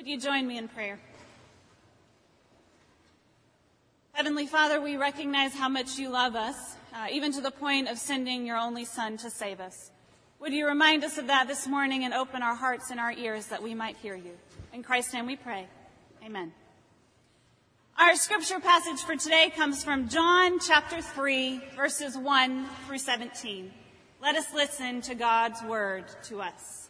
Would you join me in prayer? Heavenly Father, we recognize how much you love us, uh, even to the point of sending your only Son to save us. Would you remind us of that this morning and open our hearts and our ears that we might hear you? In Christ's name we pray. Amen. Our scripture passage for today comes from John chapter 3, verses 1 through 17. Let us listen to God's word to us.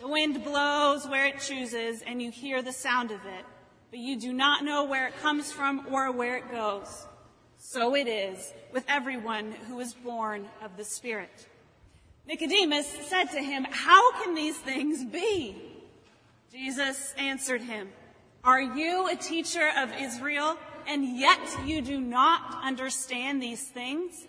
The wind blows where it chooses, and you hear the sound of it, but you do not know where it comes from or where it goes. So it is with everyone who is born of the Spirit. Nicodemus said to him, How can these things be? Jesus answered him, Are you a teacher of Israel, and yet you do not understand these things?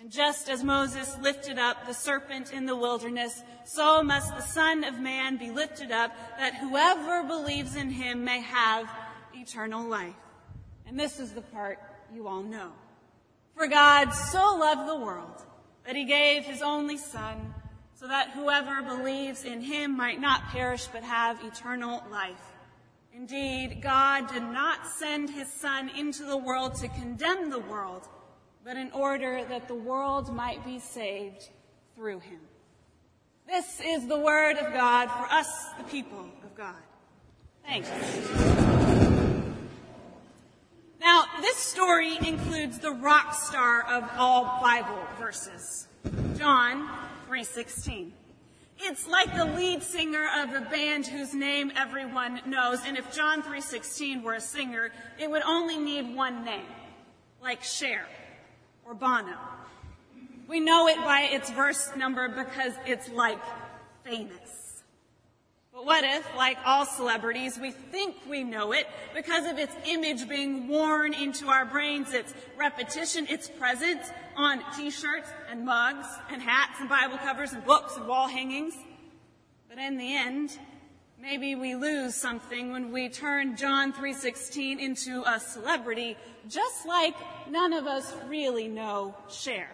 And just as Moses lifted up the serpent in the wilderness, so must the Son of Man be lifted up, that whoever believes in him may have eternal life. And this is the part you all know. For God so loved the world that he gave his only Son, so that whoever believes in him might not perish but have eternal life. Indeed, God did not send his Son into the world to condemn the world, but in order that the world might be saved through him. This is the word of God for us, the people of God. Thanks. Now, this story includes the rock star of all Bible verses, John 3:16. It's like the lead singer of a band whose name everyone knows, and if John 3:16 were a singer, it would only need one name, like Cher or Bono. We know it by its verse number because it's like famous. But what if, like all celebrities, we think we know it because of its image being worn into our brains, its repetition, its presence on t-shirts and mugs and hats and Bible covers and books and wall hangings? But in the end, maybe we lose something when we turn John 3:16 into a celebrity, just like none of us really know Cher.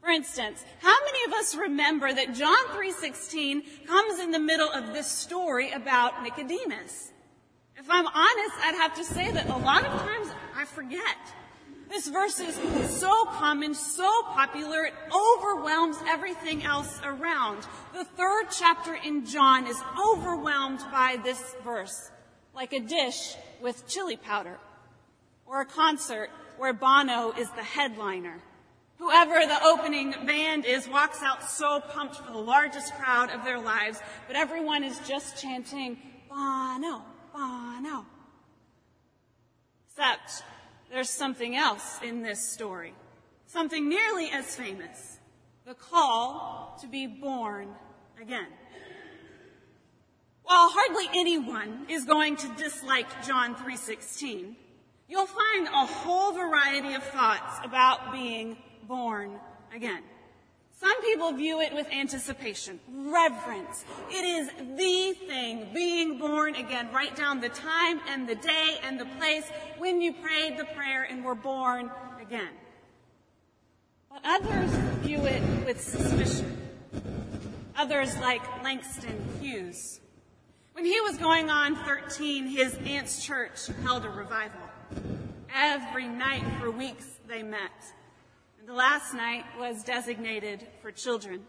For instance, how many of us remember that John 3:16 comes in the middle of this story about Nicodemus? If I'm honest, I'd have to say that a lot of times I forget. This verse is so common, so popular, it overwhelms everything else around. The third chapter in John is overwhelmed by this verse, like a dish with chili powder, or a concert where Bono is the headliner. Whoever the opening band is walks out so pumped for the largest crowd of their lives, but everyone is just chanting, Bono, Bono. Except there's something else in this story. Something nearly as famous. The call to be born again. While hardly anyone is going to dislike John 3:16, you'll find a whole variety of thoughts about being born again. Some people view it with anticipation, reverence. It is the thing, being born again. Write down the time and the day and the place when you prayed the prayer and were born again. but others view it with suspicion. Others like Langston Hughes. When he was going on 13, his aunt's church held a revival. Every night for weeks they met. And the last night was designated for children.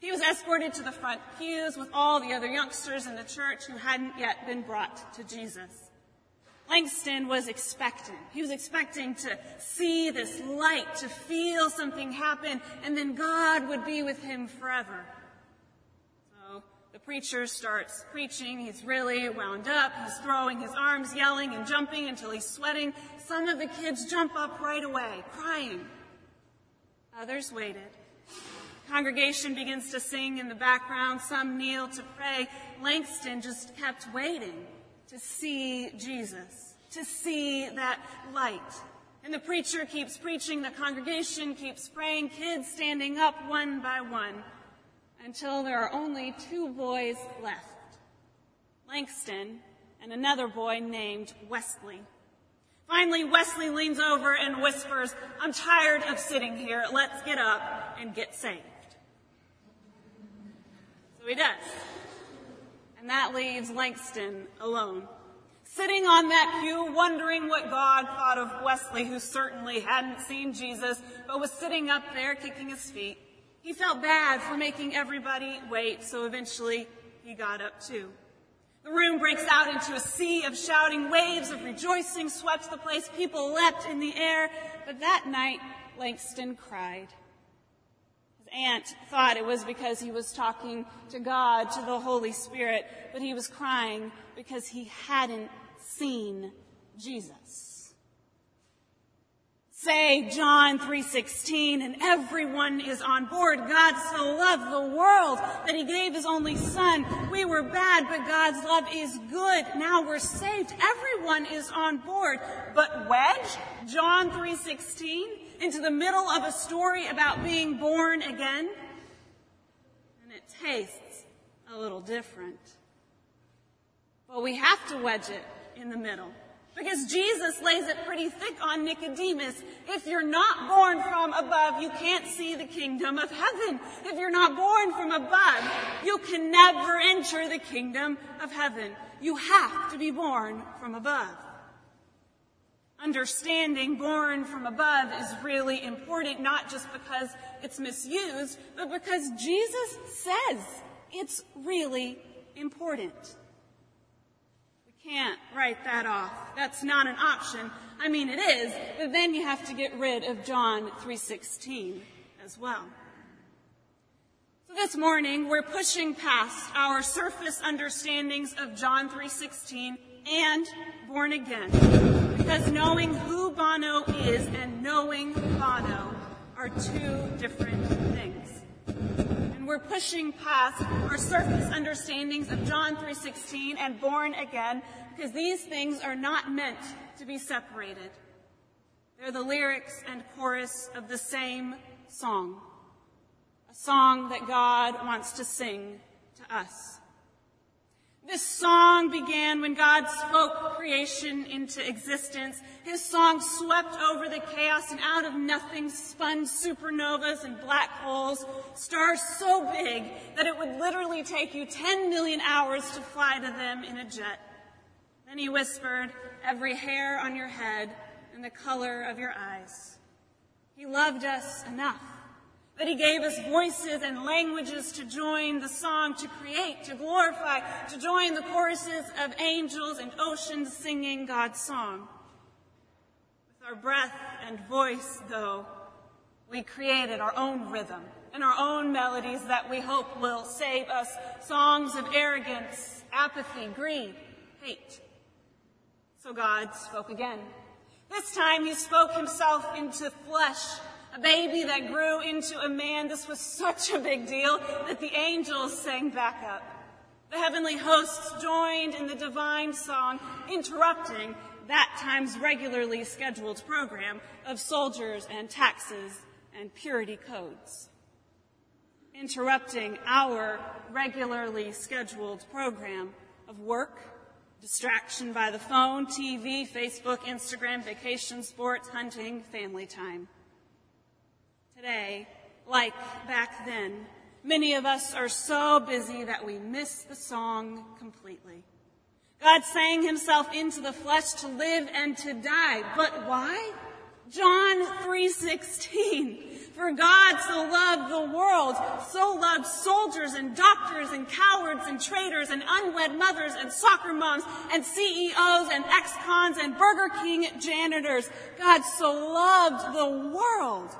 He was escorted to the front pews with all the other youngsters in the church who hadn't yet been brought to Jesus. Langston was expectant. He was expecting to see this light, to feel something happen, and then God would be with him forever. So the preacher starts preaching. He's really wound up. He's throwing his arms, yelling and jumping until he's sweating. Some of the kids jump up right away, crying. Others waited. The congregation begins to sing in the background. Some kneel to pray. Langston just kept waiting to see Jesus, to see that light. And the preacher keeps preaching, the congregation keeps praying, kids standing up one by one, until there are only two boys left Langston and another boy named Wesley. Finally, Wesley leans over and whispers, I'm tired of sitting here. Let's get up and get saved. So he does. And that leaves Langston alone. Sitting on that pew, wondering what God thought of Wesley, who certainly hadn't seen Jesus, but was sitting up there kicking his feet. He felt bad for making everybody wait, so eventually he got up too. The room breaks out into a sea of shouting. Waves of rejoicing swept the place. People leapt in the air. But that night, Langston cried His aunt thought it was because he was talking to God, to the Holy Spirit, but he was crying because he hadn't seen Jesus. Say John 3:16 and everyone is on board. God so loved the world that he gave his only son. We were bad, but God's love is good. Now we're saved. Everyone is on board. But wedge John 3:16 into the middle of a story about being born again, and it tastes a little different. But we have to wedge it in the middle. Because Jesus lays it pretty thick on Nicodemus. If you're not born from above, you can't see the kingdom of heaven. If you're not born from above, you can never enter the kingdom of heaven. You have to be born from above. Understanding born from above is really important, not just because it's misused, but because Jesus says it's really important can't write that off. That's not an option. I mean, it is, but then you have to get rid of John 3.16 as well. So this morning, we're pushing past our surface understandings of John 3.16 and born again. Because knowing who Bono is and knowing Bono are two different things. We're pushing past our surface understandings of John 3.16 and born again because these things are not meant to be separated. They're the lyrics and chorus of the same song. A song that God wants to sing to us. This song began when God spoke creation into existence. His song swept over the chaos and out of nothing spun supernovas and black holes, stars so big that it would literally take you 10 million hours to fly to them in a jet. Then he whispered, Every hair on your head and the color of your eyes. He loved us enough that he gave us voices and languages to join the song, to create, to glorify, to join the choruses of angels and oceans singing God's song. With our breath and voice, though, we created our own rhythm and our own melodies that we hope will save us songs of arrogance, apathy, greed, hate. So God spoke again. This time he spoke himself into flesh, a baby that grew into a man. This was such a big deal that the angels sang back up. The heavenly hosts joined in the divine song, interrupting that time's regularly scheduled program of soldiers and taxes and purity codes. Interrupting our regularly scheduled program of work, Distraction by the phone, TV, Facebook, Instagram, vacation, sports, hunting, family time. Today, like back then, many of us are so busy that we miss the song completely. God sang himself into the flesh to live and to die. But why? John 3:16. For God so loved the world, so loved soldiers and doctors and cowards and traitors and unwed mothers and soccer moms and CEOs and ex-cons and Burger King janitors. God so loved the world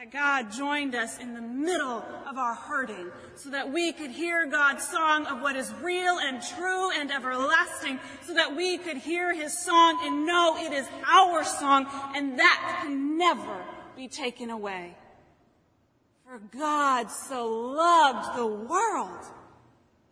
that God joined us in the middle of our hurting so that we could hear God's song of what is real and true and everlasting so that we could hear his song and know it is our song and that can never be taken away. For God so loved the world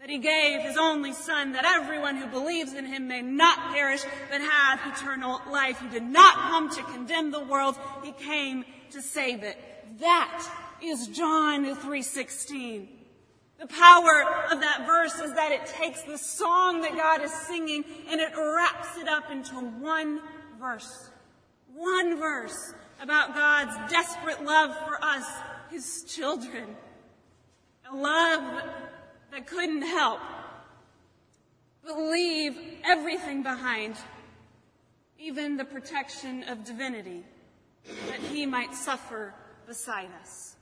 that he gave his only son that everyone who believes in him may not perish but have eternal life. He did not come to condemn the world. He came to save it. That is John 3:16. The power of that verse is that it takes the song that God is singing and it wraps it up into one verse. One verse about God's desperate love for us, his children. A love that couldn't help but leave everything behind, even the protection of divinity, that he might suffer beside us.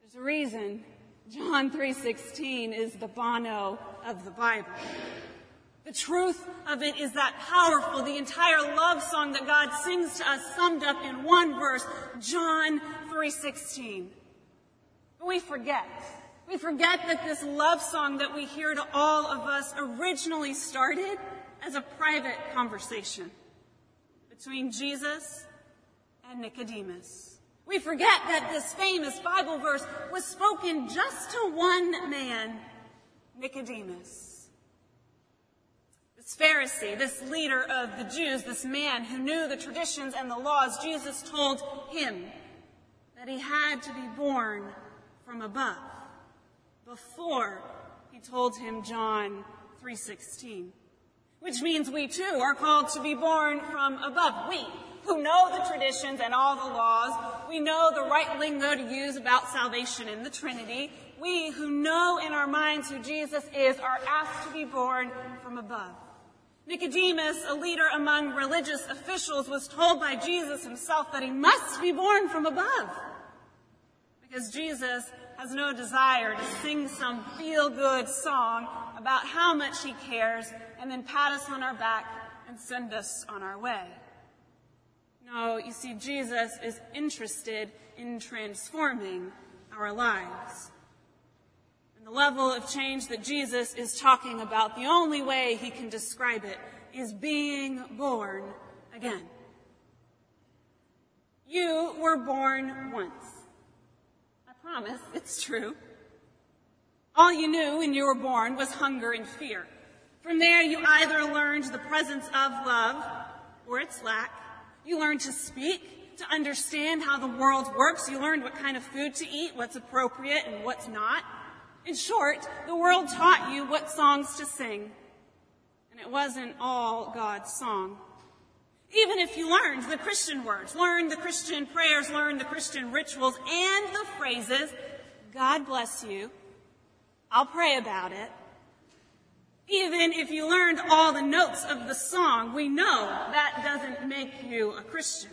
There's a reason John 3:16 is the Bono of the Bible. The truth of it is that powerful, the entire love song that God sings to us summed up in one verse, John 3:16. But we forget. We forget that this love song that we hear to all of us originally started as a private conversation between Jesus and Nicodemus. We forget that this famous Bible verse was spoken just to one man, Nicodemus. This Pharisee, this leader of the Jews, this man who knew the traditions and the laws, Jesus told him that he had to be born from above before he told him John 3:16 which means we too are called to be born from above we who know the traditions and all the laws. We know the right lingo to use about salvation in the Trinity. We who know in our minds who Jesus is are asked to be born from above. Nicodemus, a leader among religious officials, was told by Jesus himself that he must be born from above. Because Jesus has no desire to sing some feel good song about how much he cares and then pat us on our back and send us on our way. No, you see, Jesus is interested in transforming our lives. And the level of change that Jesus is talking about, the only way he can describe it is being born again. You were born once. I promise, it's true. All you knew when you were born was hunger and fear. From there, you either learned the presence of love or its lack, you learned to speak, to understand how the world works. You learned what kind of food to eat, what's appropriate and what's not. In short, the world taught you what songs to sing. And it wasn't all God's song. Even if you learned the Christian words, learned the Christian prayers, learned the Christian rituals, and the phrases, God bless you, I'll pray about it, even if you learned all the notes of the song, we know that doesn't make you a Christian.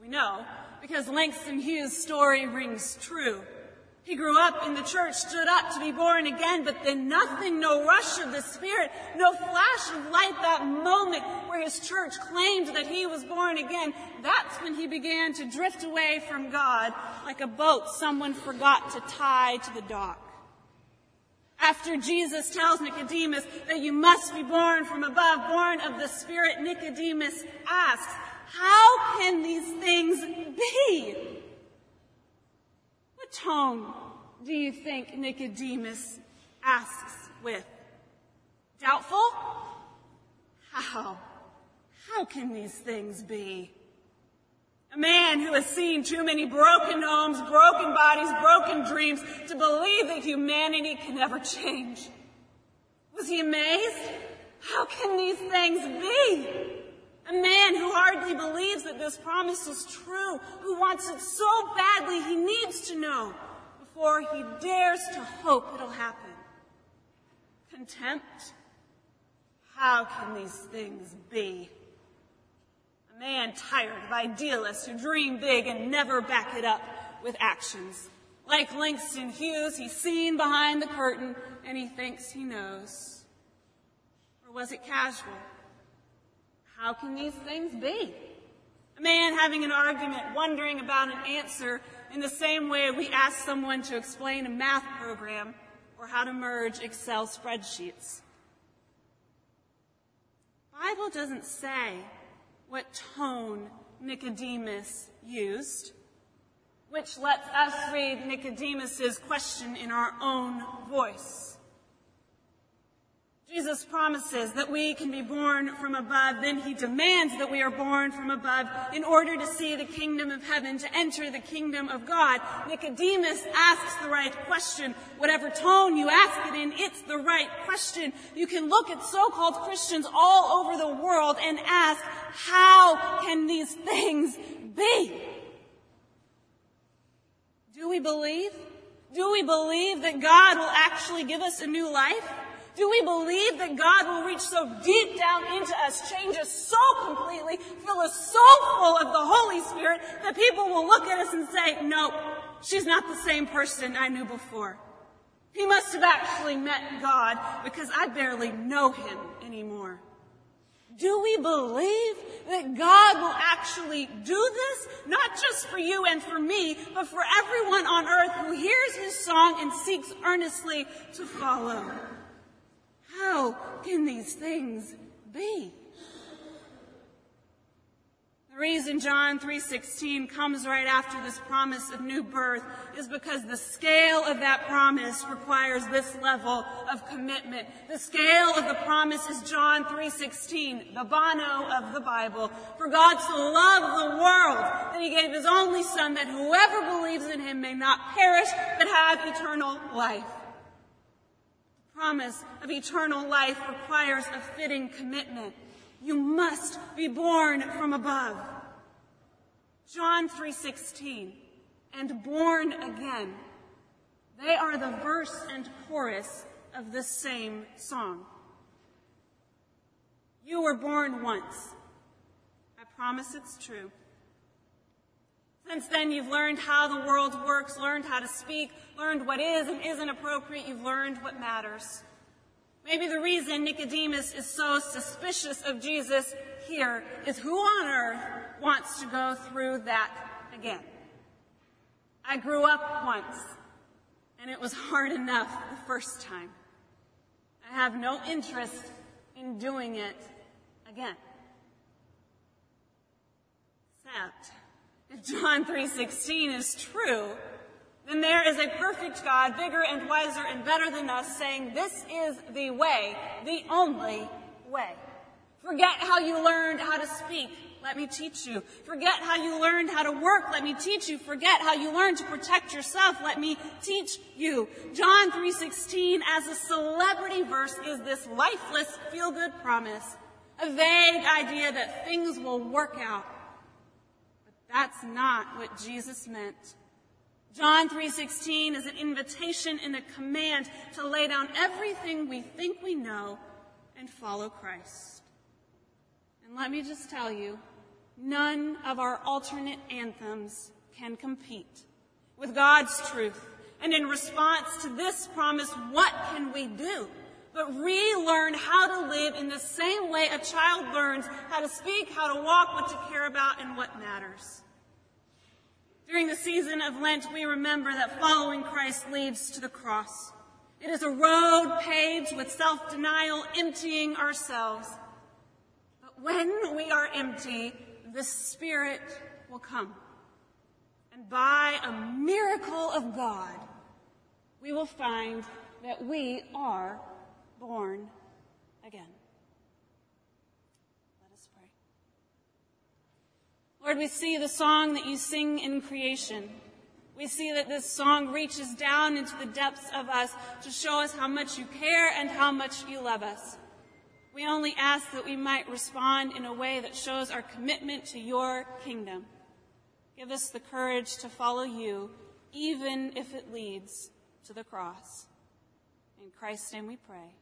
We know because Langston Hughes' story rings true. He grew up in the church, stood up to be born again, but then nothing, no rush of the Spirit, no flash of light, that moment where his church claimed that he was born again, that's when he began to drift away from God like a boat someone forgot to tie to the dock. After Jesus tells Nicodemus that you must be born from above, born of the Spirit, Nicodemus asks, How can these things be? What tone do you think Nicodemus asks with? Doubtful? How? How can these things be? A man who has seen too many broken homes, broken bodies, broken dreams to believe that humanity can ever change. Was he amazed? How can these things be? A man who hardly believes that this promise is true, who wants it so badly he needs to know before he dares to hope it'll happen. Contempt? How can these things be? A man tired of idealists who dream big and never back it up with actions. Like Langston Hughes, he's seen behind the curtain and he thinks he knows. Or was it casual? How can these things be? A man having an argument, wondering about an answer in the same way we ask someone to explain a math program or how to merge Excel spreadsheets. Bible doesn't say what tone Nicodemus used, which lets us read Nicodemus's question in our own voice. Jesus promises that we can be born from above, then he demands that we are born from above in order to see the kingdom of heaven, to enter the kingdom of God. Nicodemus asks the right question. Whatever tone you ask it in, it's the right question. You can look at so-called Christians all over the world and ask, how can these things be? Do we believe? Do we believe that God will actually give us a new life? Do we believe that God will reach so deep down into us, change us so completely, fill us so full of the Holy Spirit that people will look at us and say, no, she's not the same person I knew before. He must have actually met God because I barely know him anymore. Do we believe that God will actually do this? Not just for you and for me, but for everyone on earth who hears his song and seeks earnestly to follow. How can these things be? The reason John 3:16 comes right after this promise of new birth is because the scale of that promise requires this level of commitment. The scale of the promise is John 3:16, the bono of the Bible. For God so loved the world that he gave his only son that whoever believes in him may not perish but have eternal life promise of eternal life requires a fitting commitment. You must be born from above. John 3:16 and born again. They are the verse and chorus of this same song. You were born once. I promise it's true. Since then, you've learned how the world works, learned how to speak, learned what is and isn't appropriate, you've learned what matters. Maybe the reason Nicodemus is so suspicious of Jesus here is who on earth wants to go through that again? I grew up once, and it was hard enough the first time. I have no interest in doing it again. Except John 3:16 is true, then there is a perfect God, bigger and wiser and better than us, saying, This is the way, the only way. Forget how you learned how to speak. Let me teach you. Forget how you learned how to work. Let me teach you. Forget how you learned to protect yourself. Let me teach you. John 3:16 as a celebrity verse is this lifeless feel-good promise, a vague idea that things will work out. That's not what Jesus meant. John 3:16 is an invitation and a command to lay down everything we think we know and follow Christ. And let me just tell you, none of our alternate anthems can compete with God's truth. And in response to this promise, what can we do? But relearn how to live in the same way a child learns how to speak, how to walk, what to care about, and what matters. During the season of Lent, we remember that following Christ leads to the cross. It is a road paved with self-denial, emptying ourselves. But when we are empty, the Spirit will come. And by a miracle of God, we will find that we are born again. Let us pray. Lord, we see the song that you sing in creation. We see that this song reaches down into the depths of us to show us how much you care and how much you love us. We only ask that we might respond in a way that shows our commitment to your kingdom. Give us the courage to follow you, even if it leads to the cross. In Christ's name we pray.